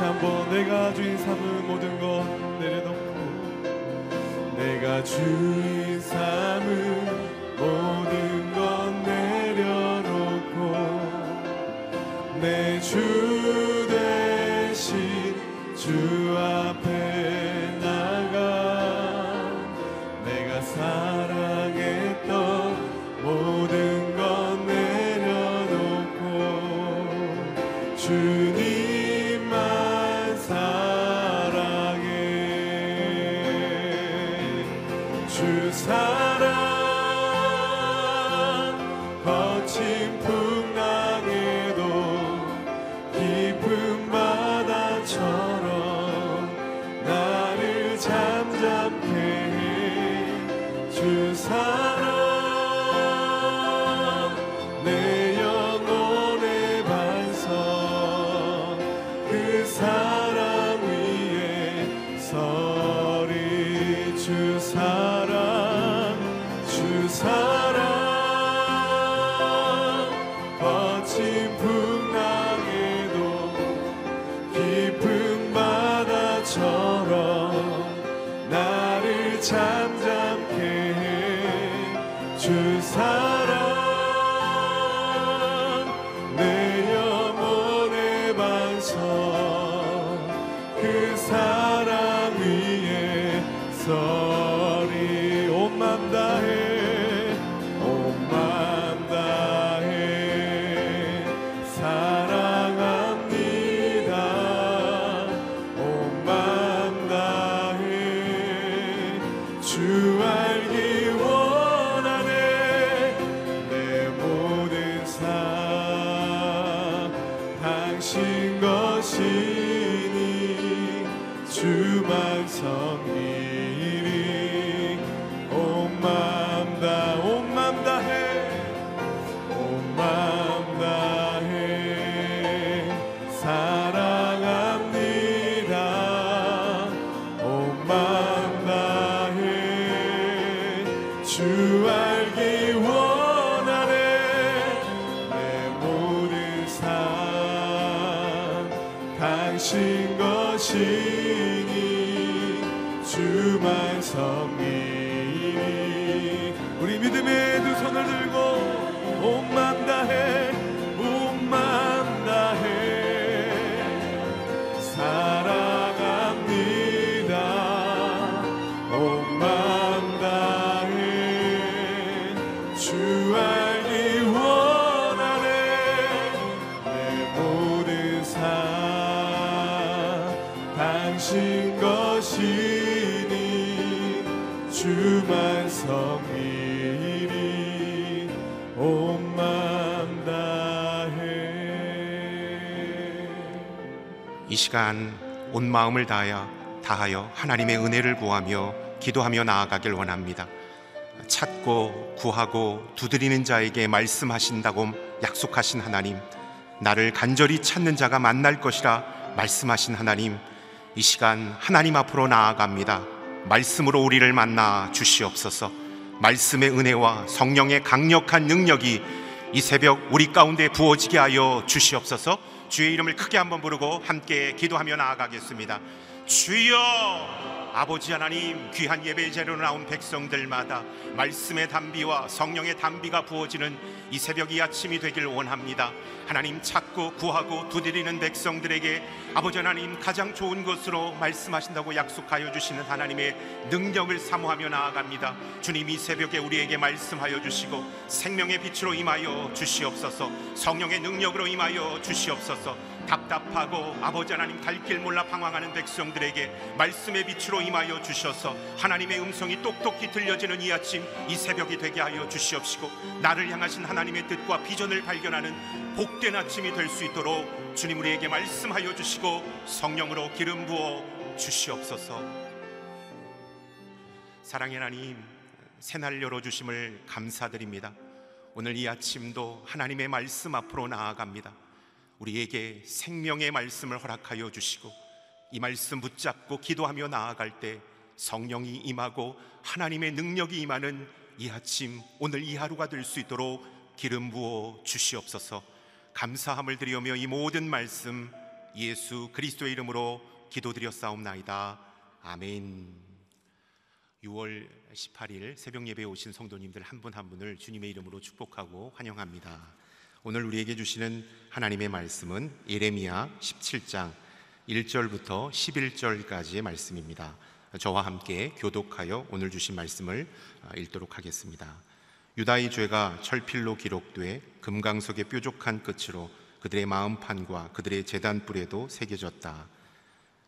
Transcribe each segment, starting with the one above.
다시 한번 내가 주인 삼은 모든 것 내려놓고 내가 주인 삼은 모든 것 내려놓고 내 주. 성님. 이 시간 온 마음을 다하여, 다하여 하나님의 은혜를 구하며 기도하며 나아가길 원합니다. 찾고 구하고 두드리는 자에게 말씀하신다고 약속하신 하나님, 나를 간절히 찾는 자가 만날 것이라 말씀하신 하나님, 이 시간 하나님 앞으로 나아갑니다. 말씀으로 우리를 만나 주시옵소서. 말씀의 은혜와 성령의 강력한 능력이 이 새벽 우리 가운데 부어지게 하여 주시옵소서. 주의 이름을 크게 한번 부르고 함께 기도하며 나아가겠습니다. 주여 아버지 하나님 귀한 예배 자리로 나온 백성들마다 말씀의 담비와 성령의 담비가 부어지는 이 새벽 이 아침이 되길 원합니다. 하나님 찾고 구하고 두드리는 백성들에게 아버지 하나님 가장 좋은 것으로 말씀하신다고 약속하여 주시는 하나님의 능력을 사모하며 나아갑니다. 주님 이 새벽에 우리에게 말씀하여 주시고 생명의 빛으로 임하여 주시옵소서. 성령의 능력으로 임하여 주시옵소서. 답답하고 아버지 하나님 갈 길 몰라 방황하는 백성들에게 말씀의 빛으로 임하여 주셔서 하나님의 음성이 똑똑히 들려지는 이 아침 이 새벽이 되게 하여 주시옵시고 나를 향하신 하나님의 뜻과 비전을 발견하는 복된 아침이 될 수 있도록 주님 우리에게 말씀하여 주시고 성령으로 기름 부어 주시옵소서. 사랑의 하나님 새날 열어주심을 감사드립니다. 오늘 이 아침도 하나님의 말씀 앞으로 나아갑니다 우리에게 생명의 말씀을 허락하여 주시고 이 말씀 붙잡고 기도하며 나아갈 때 성령이 임하고 하나님의 능력이 임하는 이 아침 오늘 이 하루가 될 수 있도록 기름 부어 주시옵소서. 감사함을 드리며 이 모든 말씀 예수 그리스도의 이름으로 기도드렸사옵나이다. 아멘. 6월 18일 새벽 예배에 오신 성도님들 한 분한 분을 주님의 이름으로 축복하고 환영합니다 오늘 우리에게 주시는 하나님의 말씀은 예레미야 17장 1절부터 11절까지의 말씀입니다. 저와 함께 교독하여 오늘 주신 말씀을 읽도록 하겠습니다. 유다의 죄가 철필로 기록돼 금강석의 뾰족한 끝으로 그들의 마음판과 그들의 재단불에도 새겨졌다.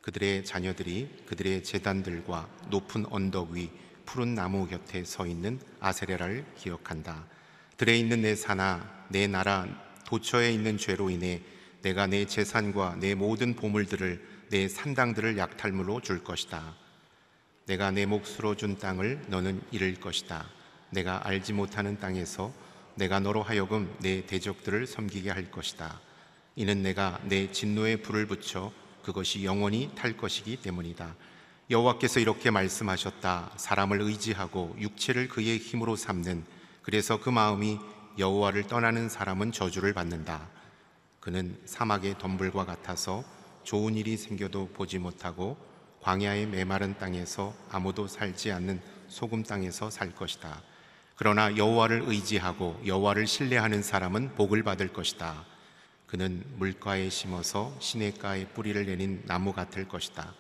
그들의 자녀들이 그들의 재단들과 높은 언덕 위 푸른 나무 곁에 서 있는 아세레라를 기억한다. 들에 있는 내 사나 내 나라 도처에 있는 죄로 인해 내가 내 재산과 내 모든 보물들을 내 산당들을 약탈물로 줄 것이다. 내가 내 몫으로 준 땅을 너는 잃을 것이다. 내가 알지 못하는 땅에서 내가 너로 하여금 내 대적들을 섬기게 할 것이다. 이는 내가 내 진노에 불을 붙여 그것이 영원히 탈 것이기 때문이다. 여호와께서 이렇게 말씀하셨다. 사람을 의지하고 육체를 그의 힘으로 삼는 그래서 그 마음이 여호와를 떠나는 사람은 저주를 받는다. 그는 사막의 덤불과 같아서 좋은 일이 생겨도 보지 못하고 광야의 메마른 땅에서 아무도 살지 않는 소금 땅에서 살 것이다. 그러나 여호와를 의지하고 여호와를 신뢰하는 사람은 복을 받을 것이다. 그는 물가에 심어서 시냇가에 뿌리를 내린 나무 같을 것이다.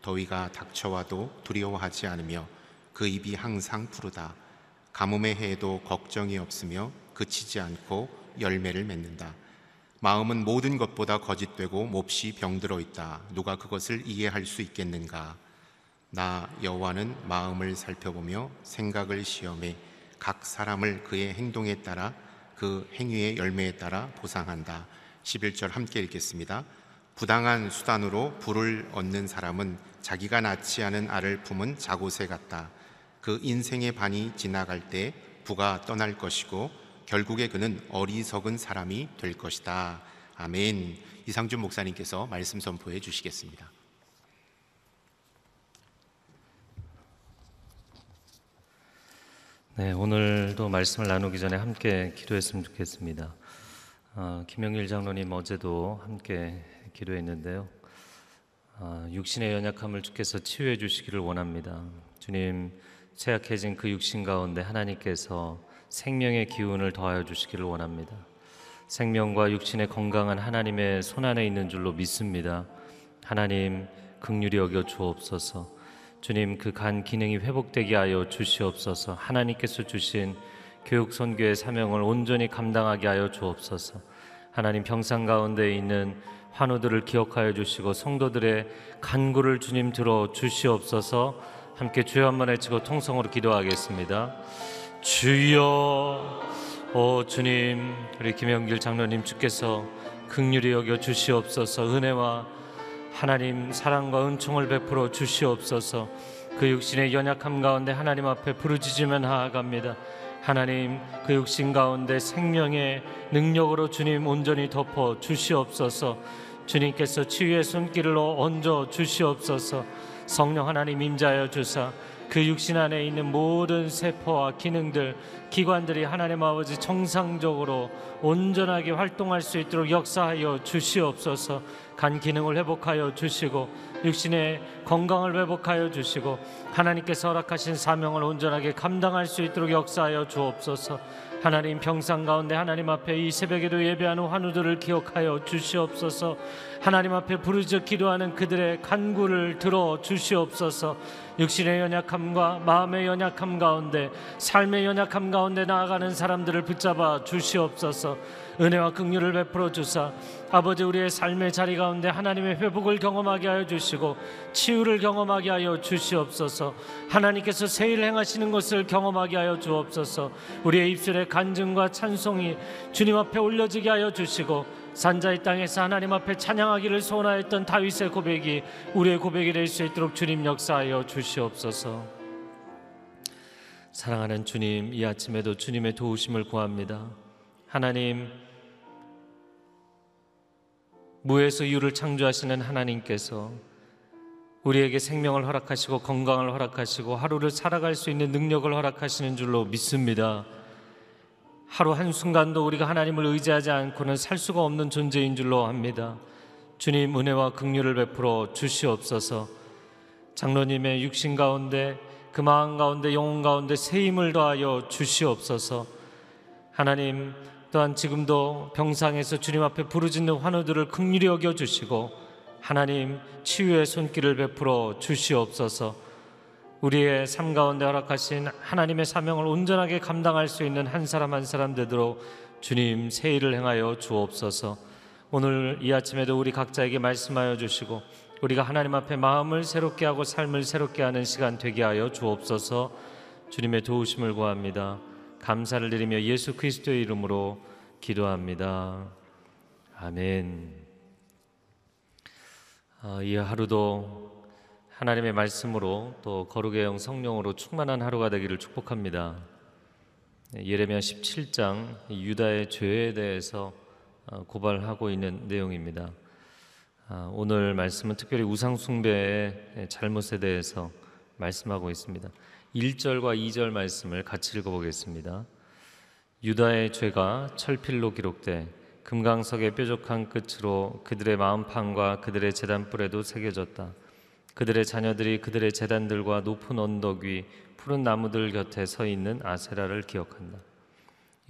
더위가 닥쳐와도 두려워하지 않으며 그 입이 항상 푸르다. 가뭄의 해에도 걱정이 없으며 그치지 않고 열매를 맺는다. 마음은 모든 것보다 거짓되고 몹시 병들어 있다. 누가 그것을 이해할 수 있겠는가? 나 여호와는 마음을 살펴보며 생각을 시험해 각 사람을 그의 행동에 따라 그 행위의 열매에 따라 보상한다. 11절 함께 읽겠습니다. 부당한 수단으로 부를 얻는 사람은 자기가 낳지 않은 알을 품은 자고새 같다. 그 인생의 반이 지나갈 때 부가 떠날 것이고 결국에 그는 어리석은 사람이 될 것이다. 아멘. 이상준 목사님께서 말씀 선포해 주시겠습니다. 네, 오늘도 말씀을 나누기 전에 함께 기도했으면 좋겠습니다. 어, 김영일 장로님 어제도 함께 기도했는데요. 어, 육신의 연약함을 주께서 치유해 주시기를 원합니다. 주님, 쇠약해진 그 육신 가운데 하나님께서 생명의 기운을 더하여 주시기를 원합니다. 생명과 육신의 건강한 하나님의 손안에 있는 줄로 믿습니다. 하나님 극률이 여겨 주옵소서. 주님 그 간 기능이 회복되게 하여 주시옵소서. 하나님께서 주신 교육 선교의 사명을 온전히 감당하게 하여 주옵소서. 하나님 평상 가운데 있는 환우들을 기억하여 주시고 성도들의 간구를 주님 들어 주시옵소서. 함께 주여 한 번 외치고 통성으로 기도하겠습니다. 주여 오 주님 우리 김영길 장로님 주께서 극률이 여겨 주시옵소서. 은혜와 하나님 사랑과 은총을 베풀어 주시옵소서. 그 육신의 연약함 가운데 하나님 앞에 부르짖으며 나아갑니다. 하나님 그 육신 가운데 생명의 능력으로 주님 온전히 덮어 주시옵소서. 주님께서 치유의 손길로 얹어 주시옵소서 성령 하나님 임자여 주사 그 육신 안에 있는 모든 세포와 기능들, 기관들이 하나님 아버지 정상적으로 온전하게 활동할 수 있도록 역사하여 주시옵소서. 간 기능을 회복하여 주시고 육신의 건강을 회복하여 주시고 하나님께서 허락하신 사명을 온전하게 감당할 수 있도록 역사하여 주옵소서. 하나님 평상 가운데 하나님 앞에 이 새벽에도 예배하는 환우들을 기억하여 주시옵소서. 하나님 앞에 부르짖어 기도하는 그들의 간구를 들어 주시옵소서. 육신의 연약함과 마음의 연약함 가운데 삶의 연약함 가운데 나아가는 사람들을 붙잡아 주시옵소서. 은혜와 긍휼을 베풀어 주사 아버지 우리의 삶의 자리 가운데 하나님의 회복을 경험하게 하여 주시고 치유를 경험하게 하여 주시옵소서. 하나님께서 새 일을 행하시는 것을 경험하게 하여 주옵소서. 우리의 입술에 간증과 찬송이 주님 앞에 올려지게 하여 주시고 산자의 땅에서 하나님 앞에 찬양하기를 소원하였던 다윗의 고백이 우리의 고백이 될 수 있도록 주님 역사하여 주시옵소서. 사랑하는 주님, 이 아침에도 주님의 도우심을 구합니다. 하나님, 무에서 유를 창조하시는 하나님께서 우리에게 생명을 허락하시고 건강을 허락하시고 하루를 살아갈 수 있는 능력을 허락하시는 줄로 믿습니다. 하루 한순간도 우리가 하나님을 의지하지 않고는 살 수가 없는 존재인 줄로 압니다. 주님 은혜와 긍휼을 베풀어 주시옵소서. 장로님의 육신 가운데 그 마음 가운데 영혼 가운데 새 힘을 더하여 주시옵소서. 하나님 또한 지금도 병상에서 주님 앞에 부르짖는 환우들을 긍휼히 여겨 주시고 하나님 치유의 손길을 베풀어 주시옵소서. 우리의 삶 가운데 허락하신 하나님의 사명을 온전하게 감당할 수 있는 한 사람 한 사람 되도록 주님 새 일을 행하여 주옵소서. 오늘 이 아침에도 우리 각자에게 말씀하여 주시고 우리가 하나님 앞에 마음을 새롭게 하고 삶을 새롭게 하는 시간 되게 하여 주옵소서. 주님의 도우심을 구합니다. 감사를 드리며 예수 그리스도의 이름으로 기도합니다. 아멘. 아, 이 하루도 하나님의 말씀으로 또 거룩의 영 성령으로 충만한 하루가 되기를 축복합니다. 네, 예레미야 17장 유다의 죄에 대해서 어, 고발하고 있는 내용입니다. 아, 오늘 말씀은 특별히 우상 숭배의 잘못에 대해서 말씀하고 있습니다. 1절과 2절 말씀을 같이 읽어보겠습니다. 유다의 죄가 철필로 기록돼 금강석의 뾰족한 끝으로 그들의 마음판과 그들의 재단불에도 새겨졌다. 그들의 자녀들이 그들의 재단들과 높은 언덕 위 푸른 나무들 곁에 서 있는 아세라를 기억한다.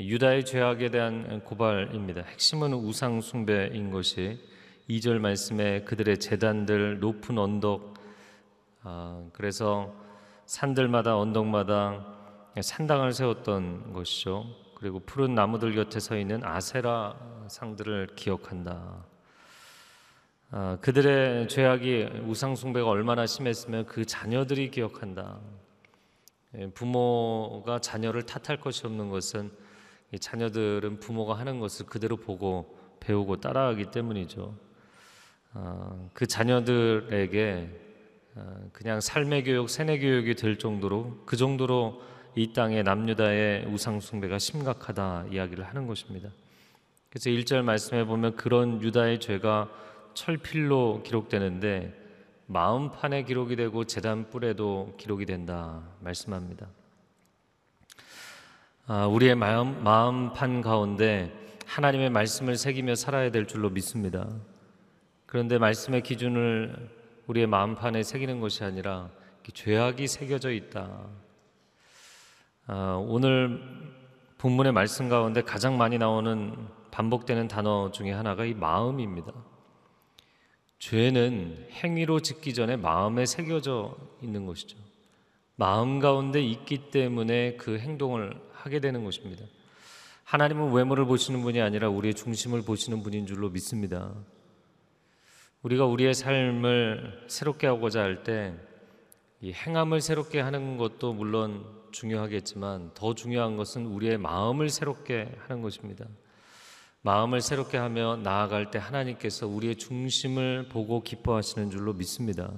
유다의 죄악에 대한 고발입니다. 핵심은 우상 숭배인 것이 2절 말씀에 그들의 재단들 높은 언덕 아, 그래서 산들마다 언덕마다 산당을 세웠던 것이죠. 그리고 푸른 나무들 곁에 서 있는 아세라 상들을 기억한다. 아, 그들의 죄악이 우상 숭배가 얼마나 심했으면 그 자녀들이 기억한다. 예, 부모가 자녀를 탓할 것이 없는 것은 이 자녀들은 부모가 하는 것을 그대로 보고 배우고 따라하기 때문이죠. 아, 그 자녀들에게 아, 그냥 삶의 교육, 세뇌 교육이 될 정도로 그 정도로 이 땅의 남유다의 우상 숭배가 심각하다 이야기를 하는 것입니다. 그래서 1절 말씀에 보면 그런 유다의 죄가 철필로 기록되는데 마음판에 기록이 되고 재단 뿔에도 기록이 된다 말씀합니다. 아, 우리의 마음 마음판 가운데 하나님의 말씀을 새기며 살아야 될 줄로 믿습니다. 그런데 말씀의 기준을 우리의 마음판에 새기는 것이 아니라 죄악이 새겨져 있다. 아, 오늘 본문의 말씀 가운데 가장 많이 나오는 반복되는 단어 중에 하나가 이 마음입니다. 죄는 행위로 짓기 전에 마음에 새겨져 있는 것이죠. 마음 가운데 있기 때문에 그 행동을 하게 되는 것입니다. 하나님은 외모를 보시는 분이 아니라 우리의 중심을 보시는 분인 줄로 믿습니다. 우리가 우리의 삶을 새롭게 하고자 할 때 이 행함을 새롭게 하는 것도 물론 중요하겠지만 더 중요한 것은 우리의 마음을 새롭게 하는 것입니다. 마음을 새롭게 하며 나아갈 때 하나님께서 우리의 중심을 보고 기뻐하시는 줄로 믿습니다.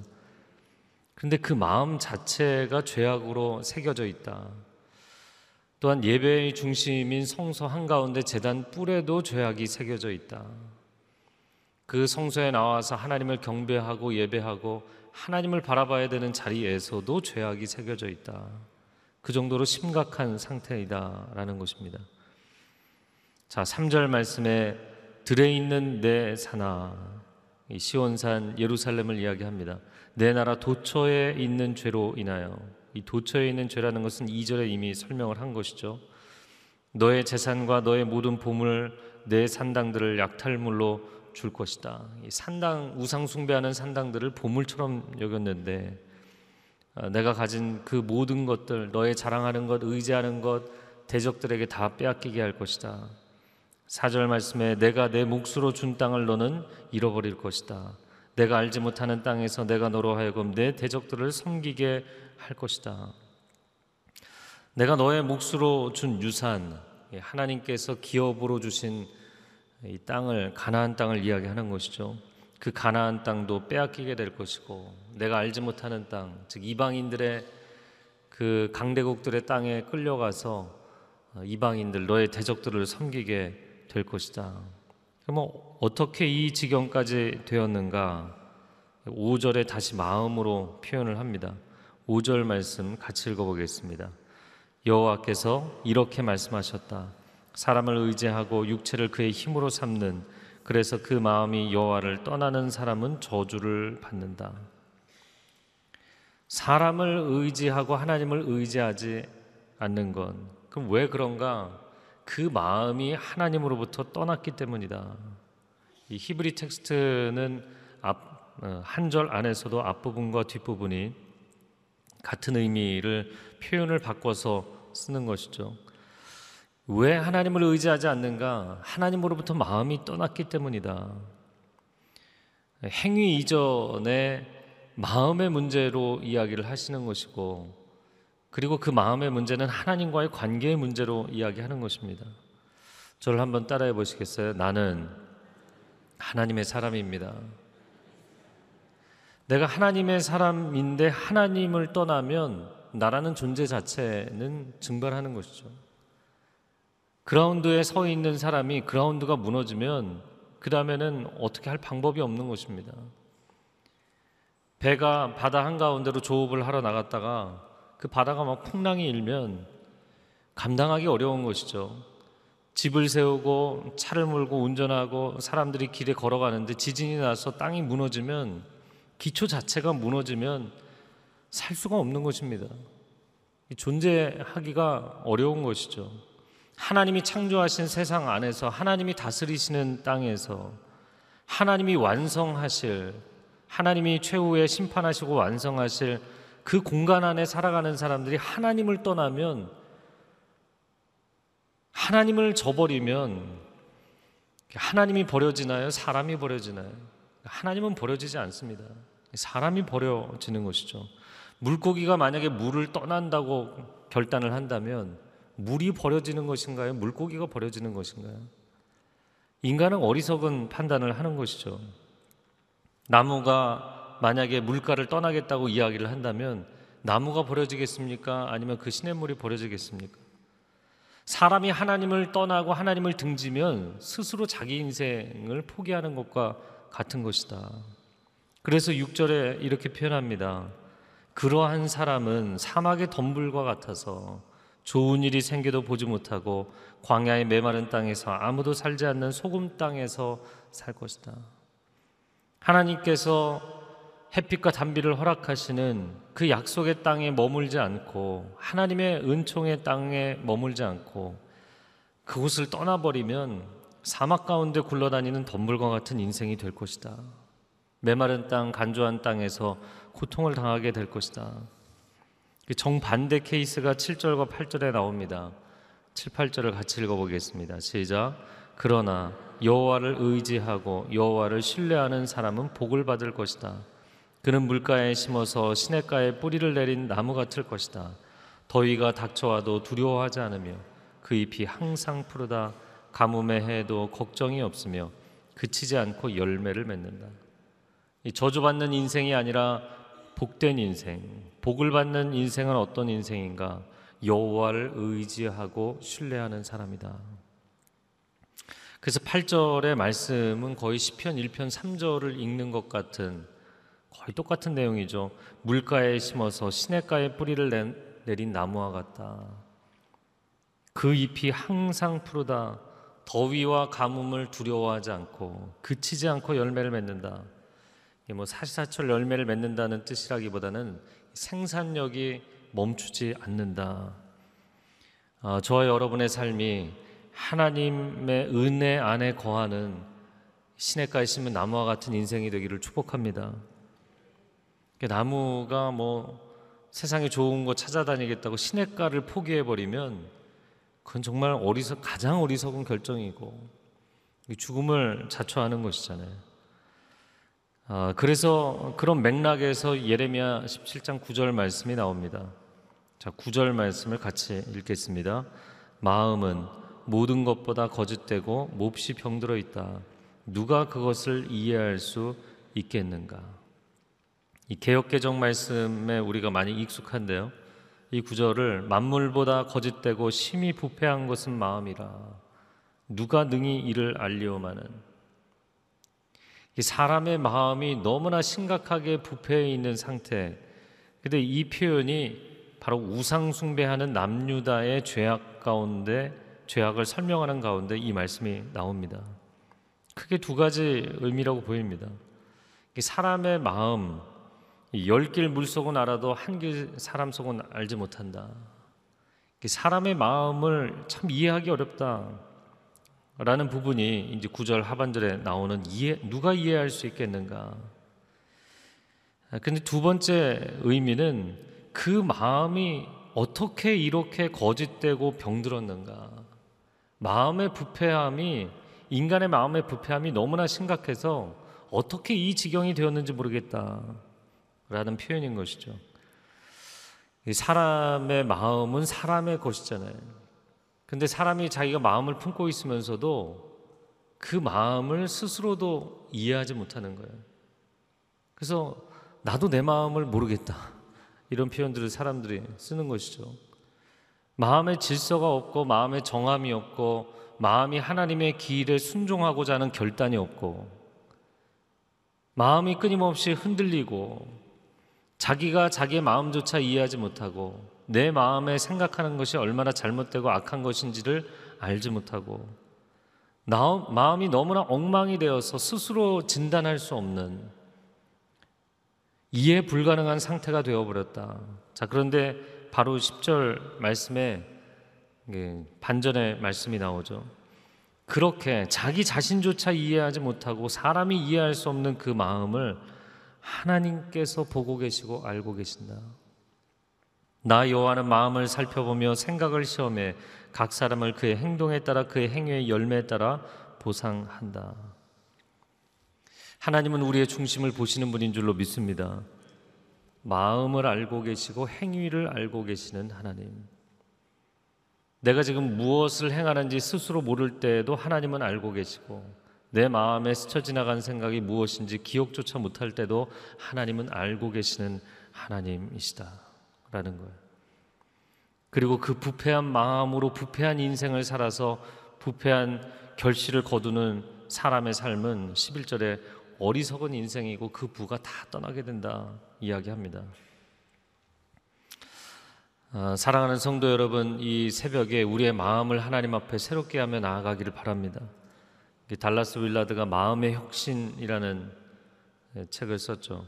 그런데 그 마음 자체가 죄악으로 새겨져 있다. 또한 예배의 중심인 성소 한가운데 재단 뿔에도 죄악이 새겨져 있다. 그 성소에 나와서 하나님을 경배하고 예배하고 하나님을 바라봐야 되는 자리에서도 죄악이 새겨져 있다. 그 정도로 심각한 상태이다라는 것입니다. 자, 3절 말씀에 들에 있는 내 산아 이 시온산 예루살렘을 이야기합니다. 내 나라 도처에 있는 죄로 인하여 이 도처에 있는 죄라는 것은 2절에 이미 설명을 한 것이죠. 너의 재산과 너의 모든 보물 내 산당들을 약탈물로 줄 것이다. 이 산당 우상 숭배하는 산당들을 보물처럼 여겼는데 아, 내가 가진 그 모든 것들 너의 자랑하는 것 의지하는 것 대적들에게 다 빼앗기게 할 것이다. 사절 말씀에 내가 내 몫으로 준 땅을 너는 잃어버릴 것이다. 내가 알지 못하는 땅에서 내가 너로 하여금 내 대적들을 섬기게 할 것이다. 내가 너의 몫으로 준 유산, 하나님께서 기업으로 주신 이 땅을 가나안 땅을 이야기하는 것이죠. 그 가나안 땅도 빼앗기게 될 것이고 내가 알지 못하는 땅, 즉 이방인들의 그 강대국들의 땅에 끌려가서 이방인들 너의 대적들을 섬기게 될 것이다. 그럼 어떻게 이 지경까지 되었는가? 5절에 다시 마음으로 표현을 합니다. 5절 말씀 같이 읽어보겠습니다. 여호와께서 이렇게 말씀하셨다. 사람을 의지하고 육체를 그의 힘으로 삼는 그래서 그 마음이 여호와를 떠나는 사람은 저주를 받는다. 사람을 의지하고 하나님을 의지하지 않는 건 그럼 왜 그런가? 그 마음이 하나님으로부터 떠났기 때문이다. 이 히브리 텍스트는 앞한절 안에서도 앞부분과 뒷부분이 같은 의미를 표현을 바꿔서 쓰는 것이죠. 왜 하나님을 의지하지 않는가? 하나님으로부터 마음이 떠났기 때문이다. 행위 이전에 마음의 문제로 이야기를 하시는 것이고, 그리고 그 마음의 문제는 하나님과의 관계의 문제로 이야기하는 것입니다. 저를 한번 따라해 보시겠어요? 나는 하나님의 사람입니다. 내가 하나님의 사람인데 하나님을 떠나면 나라는 존재 자체는 증발하는 것이죠. 그라운드에 서 있는 사람이 그라운드가 무너지면 그 다음에는 어떻게 할 방법이 없는 것입니다. 배가 바다 한가운데로 조업을 하러 나갔다가 그 바다가 막 풍랑이 일면 감당하기 어려운 것이죠. 집을 세우고 차를 몰고 운전하고 사람들이 길에 걸어가는데 지진이 나서 땅이 무너지면 기초 자체가 무너지면 살 수가 없는 것입니다. 존재하기가 어려운 것이죠. 하나님이 창조하신 세상 안에서 하나님이 다스리시는 땅에서 하나님이 완성하실 하나님이 최후에 심판하시고 완성하실 그 공간 안에 살아가는 사람들이 하나님을 떠나면 하나님을 저버리면 하나님이 버려지나요? 사람이 버려지나요? 하나님은 버려지지 않습니다. 사람이 버려지는 것이죠. 물고기가 만약에 물을 떠난다고 결단을 한다면 물이 버려지는 것인가요? 물고기가 버려지는 것인가요? 인간은 어리석은 판단을 하는 것이죠. 나무가 만약에 물가를 떠나겠다고 이야기를 한다면 나무가 버려지겠습니까? 아니면 그 시냇물이 버려지겠습니까? 사람이 하나님을 떠나고 하나님을 등지면 스스로 자기 인생을 포기하는 것과 같은 것이다. 그래서 6절에 이렇게 표현합니다. 그러한 사람은 사막의 덤불과 같아서 좋은 일이 생겨도 보지 못하고 광야의 메마른 땅에서 아무도 살지 않는 소금 땅에서 살 것이다. 하나님께서 햇빛과 단비를 허락하시는 그 약속의 땅에 머물지 않고 하나님의 은총의 땅에 머물지 않고 그곳을 떠나버리면 사막 가운데 굴러다니는 덤불과 같은 인생이 될 것이다. 메마른 땅, 간조한 땅에서 고통을 당하게 될 것이다. 정반대 케이스가 7절과 8절에 나옵니다. 7, 8절을 같이 읽어보겠습니다. 시작. 그러나 여호와를 의지하고 여호와를 신뢰하는 사람은 복을 받을 것이다. 그는 물가에 심어서 시냇가에 뿌리를 내린 나무 같을 것이다. 더위가 닥쳐와도 두려워하지 않으며 그 잎이 항상 푸르다. 가뭄의 해도 걱정이 없으며 그치지 않고 열매를 맺는다. 이 저주받는 인생이 아니라 복된 인생, 복을 받는 인생은 어떤 인생인가? 여호와를 의지하고 신뢰하는 사람이다. 그래서 8절의 말씀은 거의 시편 1편 3절을 읽는 것 같은 거의 똑같은 내용이죠. 물가에 심어서 시냇가에 뿌리를 낸, 내린 나무와 같다. 그 잎이 항상 푸르다. 더위와 가뭄을 두려워하지 않고 그치지 않고 열매를 맺는다. 뭐 사시사철 열매를 맺는다는 뜻이라기보다는 생산력이 멈추지 않는다. 아, 저와 여러분의 삶이 하나님의 은혜 안에 거하는 시냇가에 심은 나무와 같은 인생이 되기를 축복합니다. 나무가 뭐 세상에 좋은 거 찾아다니겠다고 시냇가를 포기해 버리면 그건 정말 어리석 가장 어리석은 결정이고 죽음을 자초하는 것이잖아요. 아, 그래서 그런 맥락에서 예레미야 17장 9절 말씀이 나옵니다. 자, 9절 말씀을 같이 읽겠습니다. 마음은 모든 것보다 거짓되고 몹시 병들어 있다. 누가 그것을 이해할 수 있겠는가? 이 개역 개정 말씀에 우리가 많이 익숙한데요. 이 구절을 만물보다 거짓되고 심히 부패한 것은 마음이라 누가 능히 이를 알리오마는 이 사람의 마음이 너무나 심각하게 부패해 있는 상태. 근데 이 표현이 바로 우상 숭배하는 남유다의 죄악 가운데 죄악을 설명하는 가운데 이 말씀이 나옵니다. 크게 두 가지 의미라고 보입니다. 사람의 마음, 열 길 물속은 알아도 한 길 사람 속은 알지 못한다. 사람의 마음을 참 이해하기 어렵다. 라는 부분이 이제 구절 하반절에 나오는 이해, 누가 이해할 수 있겠는가? 근데 두 번째 의미는 그 마음이 어떻게 이렇게 거짓되고 병들었는가? 마음의 부패함이 인간의 마음의 부패함이 너무나 심각해서 어떻게 이 지경이 되었는지 모르겠다. 라는 표현인 것이죠. 사람의 마음은 사람의 것이잖아요. 근데 사람이 자기가 마음을 품고 있으면서도 그 마음을 스스로도 이해하지 못하는 거예요. 그래서 나도 내 마음을 모르겠다. 이런 표현들을 사람들이 쓰는 것이죠. 마음의 질서가 없고 마음의 정함이 없고 마음이 하나님의 길에 순종하고자 하는 결단이 없고 마음이 끊임없이 흔들리고 자기가 자기의 마음조차 이해하지 못하고 내 마음에 생각하는 것이 얼마나 잘못되고 악한 것인지를 알지 못하고 나, 마음이 너무나 엉망이 되어서 스스로 진단할 수 없는 이해 불가능한 상태가 되어버렸다. 자, 그런데 바로 10절 말씀에 반전의 말씀이 나오죠. 그렇게 자기 자신조차 이해하지 못하고 사람이 이해할 수 없는 그 마음을 하나님께서 보고 계시고 알고 계신다. 나 여호와는 마음을 살펴보며 생각을 시험해 각 사람을 그의 행동에 따라 그의 행위의 열매에 따라 보상한다. 하나님은 우리의 중심을 보시는 분인 줄로 믿습니다. 마음을 알고 계시고 행위를 알고 계시는 하나님. 내가 지금 무엇을 행하는지 스스로 모를 때에도 하나님은 알고 계시고 내 마음에 스쳐 지나간 생각이 무엇인지 기억조차 못할 때도 하나님은 알고 계시는 하나님이시다. 라는 거예요. 그리고 그 부패한 마음으로 부패한 인생을 살아서 부패한 결실을 거두는 사람의 삶은 11절에 어리석은 인생이고 그 부가 다 떠나게 된다 이야기합니다. 아, 사랑하는 성도 여러분, 이 새벽에 우리의 마음을 하나님 앞에 새롭게 하며 나아가기를 바랍니다. 달라스 윌라드가 마음의 혁신이라는 예, 책을 썼죠.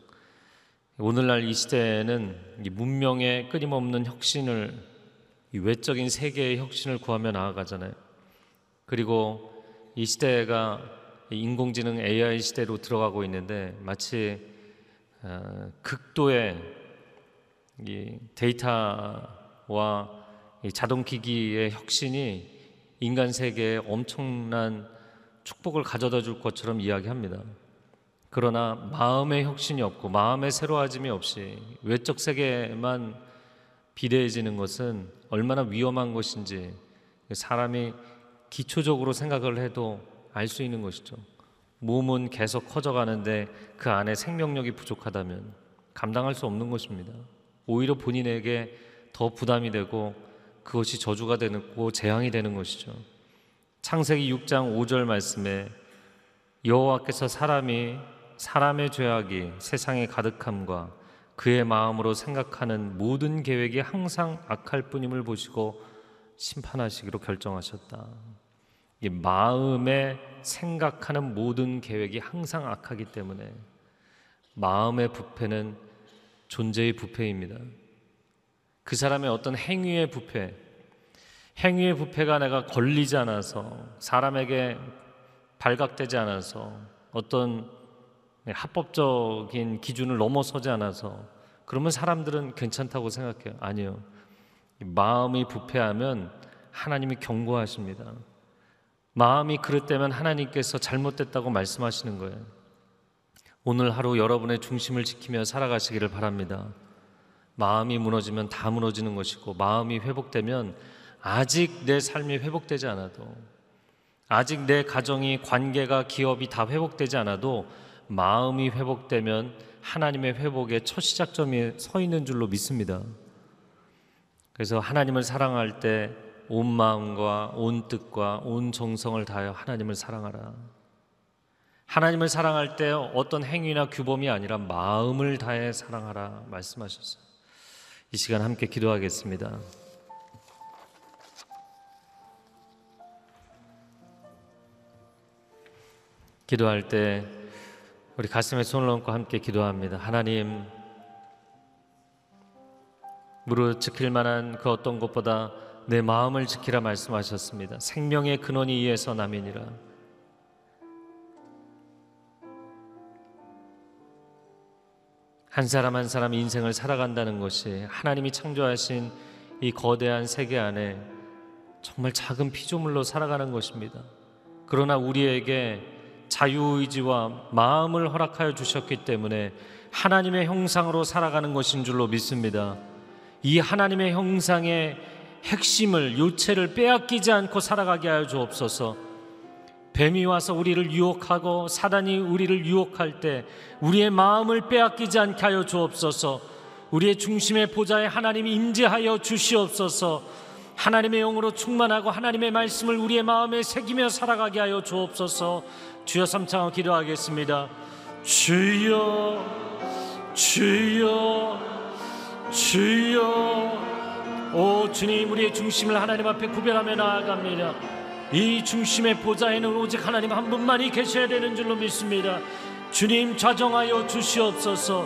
오늘날 이 시대에는 문명의 끊임없는 혁신을 외적인 세계의 혁신을 구하며 나아가잖아요. 그리고 이 시대가 인공지능 AI 시대로 들어가고 있는데 마치 어, 극도의 데이터와 자동기기의 혁신이 인간 세계에 엄청난 축복을 가져다 줄 것처럼 이야기합니다. 그러나 마음의 혁신이 없고 마음의 새로워짐이 없이 외적 세계만 비대해지는 것은 얼마나 위험한 것인지 사람이 기초적으로 생각을 해도 알 수 있는 것이죠. 몸은 계속 커져가는데 그 안에 생명력이 부족하다면 감당할 수 없는 것입니다. 오히려 본인에게 더 부담이 되고 그것이 저주가 되고 재앙이 되는 것이죠. 창세기 6장 5절 말씀에 여호와께서 사람이 사람의 죄악이 세상에 가득함과 그의 마음으로 생각하는 모든 계획이 항상 악할 뿐임을 보시고 심판하시기로 결정하셨다. 이 마음에 생각하는 모든 계획이 항상 악하기 때문에 마음의 부패는 존재의 부패입니다. 그 사람의 어떤 행위의 부패, 행위의 부패가 내가 걸리지 않아서 사람에게 발각되지 않아서 어떤 합법적인 기준을 넘어서지 않아서 그러면 사람들은 괜찮다고 생각해요. 아니요. 마음이 부패하면 하나님이 경고하십니다. 마음이 그릇되면 하나님께서 잘못됐다고 말씀하시는 거예요. 오늘 하루 여러분의 중심을 지키며 살아가시기를 바랍니다. 마음이 무너지면 다 무너지는 것이고 마음이 회복되면 아직 내 삶이 회복되지 않아도 아직 내 가정이 관계가 기업이 다 회복되지 않아도 마음이 회복되면 하나님의 회복의 첫 시작점이 서 있는 줄로 믿습니다. 그래서 하나님을 사랑할 때 온 마음과 온 뜻과 온 정성을 다하여 하나님을 사랑하라. 하나님을 사랑할 때 어떤 행위나 규범이 아니라 마음을 다해 사랑하라 말씀하셨어요. 이 시간 함께 기도하겠습니다. 기도할 때 우리 가슴에 손을 얹고 함께 기도합니다. 하나님, 무릇 지킬 만한 그 어떤 것보다 내 마음을 지키라 말씀하셨습니다. 생명의 근원이 이에서 남이니라. 한 사람 한 사람 인생을 살아간다는 것이 하나님이 창조하신 이 거대한 세계 안에 정말 작은 피조물로 살아가는 것입니다. 그러나 우리에게 자유의지와 마음을 허락하여 주셨기 때문에 하나님의 형상으로 살아가는 것인 줄로 믿습니다. 이 하나님의 형상의 핵심을 요체를 빼앗기지 않고 살아가게 하여 주옵소서. 뱀이 와서 우리를 유혹하고 사단이 우리를 유혹할 때 우리의 마음을 빼앗기지 않게 하여 주옵소서. 우리의 중심의 보좌에 하나님이 임재하여 주시옵소서. 하나님의 영으로 충만하고 하나님의 말씀을 우리의 마음에 새기며 살아가게 하여 주옵소서. 주여 삼창을 기도하겠습니다. 주여, 주여, 주여. 오 주님 우리의 중심을 하나님 앞에 구별하며 나아갑니다. 이 중심의 보좌에는 오직 하나님 한 분만이 계셔야 되는 줄로 믿습니다. 주님 좌정하여 주시옵소서.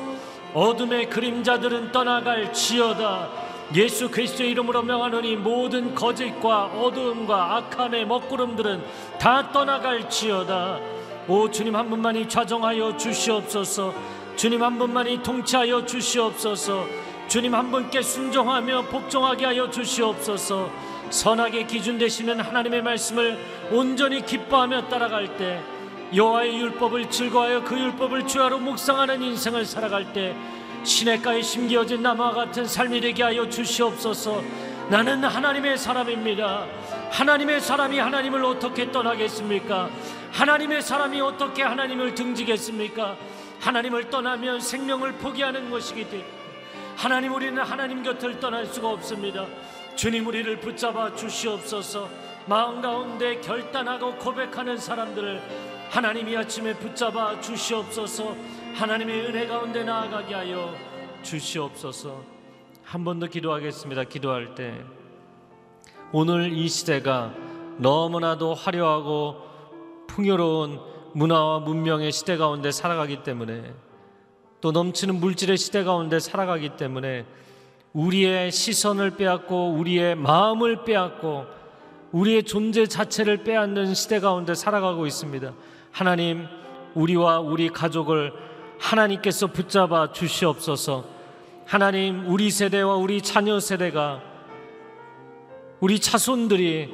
어둠의 그림자들은 떠나갈 지어다. 예수 그리스도의 이름으로 명하노니 모든 거짓과 어두움과 악함의 먹구름들은 다 떠나갈 지어다. 오 주님 한 분만이 좌정하여 주시옵소서. 주님 한 분만이 통치하여 주시옵소서. 주님 한 분께 순종하며 복종하게 하여 주시옵소서. 선하게 기준 되시는 하나님의 말씀을 온전히 기뻐하며 따라갈 때 여호와의 율법을 즐거워하여 그 율법을 주야로 묵상하는 인생을 살아갈 때 시냇가에 심겨진 나무와 같은 삶이 되게 하여 주시옵소서. 나는 하나님의 사람입니다. 하나님의 사람이 하나님을 어떻게 떠나겠습니까? 하나님의 사람이 어떻게 하나님을 등지겠습니까? 하나님을 떠나면 생명을 포기하는 것이기 때문에 하나님 우리는 하나님 곁을 떠날 수가 없습니다. 주님 우리를 붙잡아 주시옵소서. 마음 가운데 결단하고 고백하는 사람들을 하나님이 아침에 붙잡아 주시옵소서. 하나님의 은혜 가운데 나아가게 하여 주시옵소서. 한 번 더 기도하겠습니다. 기도할 때 오늘 이 시대가 너무나도 화려하고 풍요로운 문화와 문명의 시대 가운데 살아가기 때문에 또 넘치는 물질의 시대 가운데 살아가기 때문에 우리의 시선을 빼앗고 우리의 마음을 빼앗고 우리의 존재 자체를 빼앗는 시대 가운데 살아가고 있습니다. 하나님, 우리와 우리 가족을 하나님께서 붙잡아 주시옵소서. 하나님, 우리 세대와 우리 자녀 세대가 우리 자손들이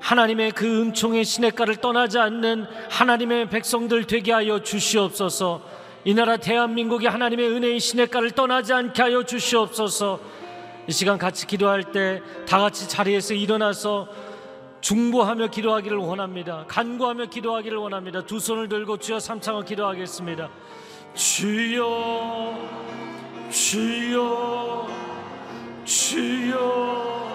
하나님의 그 은총의 시냇가를 떠나지 않는 하나님의 백성들 되게 하여 주시옵소서. 이 나라 대한민국이 하나님의 은혜의 시냇가를 떠나지 않게 하여 주시옵소서. 이 시간 같이 기도할 때 다 같이 자리에서 일어나서 중보하며 기도하기를 원합니다. 간구하며 기도하기를 원합니다. 두 손을 들고 주여 삼창을 기도하겠습니다. 주여, 주여, 주여.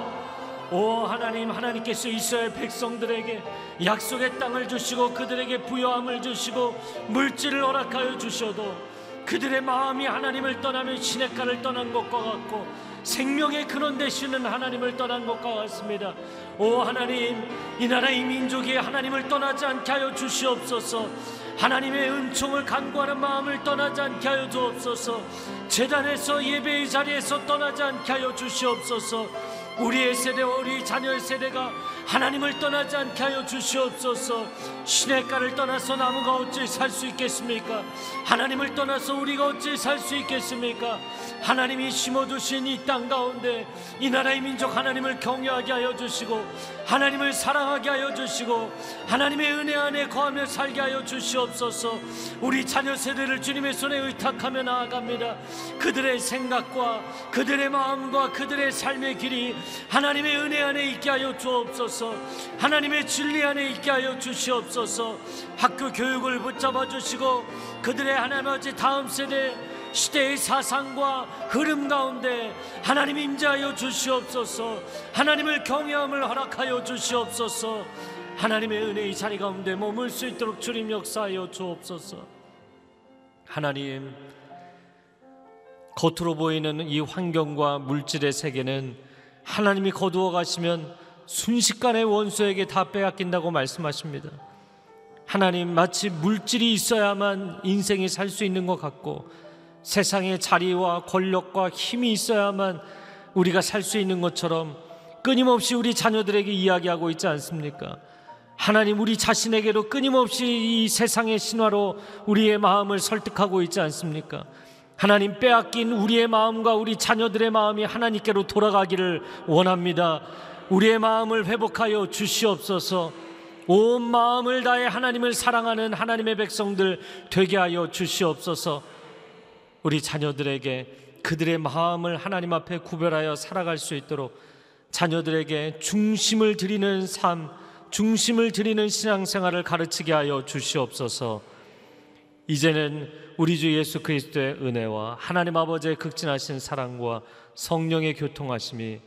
오 하나님 하나님께서 이스라엘 백성들에게 약속의 땅을 주시고 그들에게 부여함을 주시고 물질을 허락하여 주셔도 그들의 마음이 하나님을 떠나는 시냇가를 떠난 것과 같고 생명의 근원 되시는 하나님을 떠난 것과 같습니다. 오 하나님 이 나라의 민족이 하나님을 떠나지 않게 하여 주시옵소서. 하나님의 은총을 간구하는 마음을 떠나지 않게 하여 주옵소서. 재단에서 예배의 자리에서 떠나지 않게 하여 주시옵소서. 우리의 세대와 우리 자녀의 세대가 하나님을 떠나지 않게 하여 주시옵소서. 시냇가를 떠나서 나무가 어찌 살 수 있겠습니까? 하나님을 떠나서 우리가 어찌 살 수 있겠습니까? 하나님이 심어두신 이 땅 가운데 이 나라의 민족 하나님을 경외하게 하여 주시고 하나님을 사랑하게 하여 주시고 하나님의 은혜 안에 거하며 살게 하여 주시옵소서. 우리 자녀 세대를 주님의 손에 의탁하며 나아갑니다. 그들의 생각과 그들의 마음과 그들의 삶의 길이 하나님의 은혜 안에 있게 하여 주옵소서. 하나님의 진리 안에 있게 하여 주시옵소서. 학교 교육을 붙잡아 주시고 그들의 하나님 아버지 다음 세대 시대의 사상과 흐름 가운데 하나님 임재하여 주시옵소서. 하나님을 경외함을 허락하여 주시옵소서. 하나님의 은혜의 자리 가운데 머물 수 있도록 주님 역사하여 주옵소서. 하나님 겉으로 보이는 이 환경과 물질의 세계는 하나님이 거두어 가시면 순식간에 원수에게 다 빼앗긴다고 말씀하십니다. 하나님 마치 물질이 있어야만 인생이 살 수 있는 것 같고 세상의 자리와 권력과 힘이 있어야만 우리가 살 수 있는 것처럼 끊임없이 우리 자녀들에게 이야기하고 있지 않습니까? 하나님 우리 자신에게로 끊임없이 이 세상의 신화로 우리의 마음을 설득하고 있지 않습니까? 하나님 빼앗긴 우리의 마음과 우리 자녀들의 마음이 하나님께로 돌아가기를 원합니다. 우리의 마음을 회복하여 주시옵소서. 온 마음을 다해 하나님을 사랑하는 하나님의 백성들 되게 하여 주시옵소서. 우리 자녀들에게 그들의 마음을 하나님 앞에 구별하여 살아갈 수 있도록 자녀들에게 중심을 드리는 삶, 중심을 드리는 신앙생활을 가르치게 하여 주시옵소서. 이제는 우리 주 예수 그리스도의 은혜와 하나님 아버지의 극진하신 사랑과 성령의 교통하심이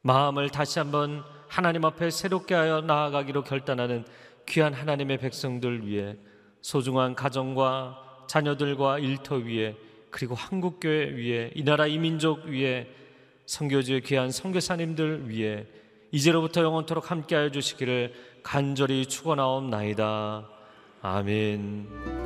마음을 다시 한번 하나님 앞에 새롭게 하여 나아가기로 결단하는 귀한 하나님의 백성들 위해 소중한 가정과 자녀들과 일터 위에 그리고 한국 교회 위에 이 나라 이민족 위에 선교주의 귀한 선교사님들 위에 이제로부터 영원토록 함께하여 주시기를 간절히 축원하옵나이다. 아멘.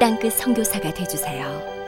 땅끝 선교사가 되주세요.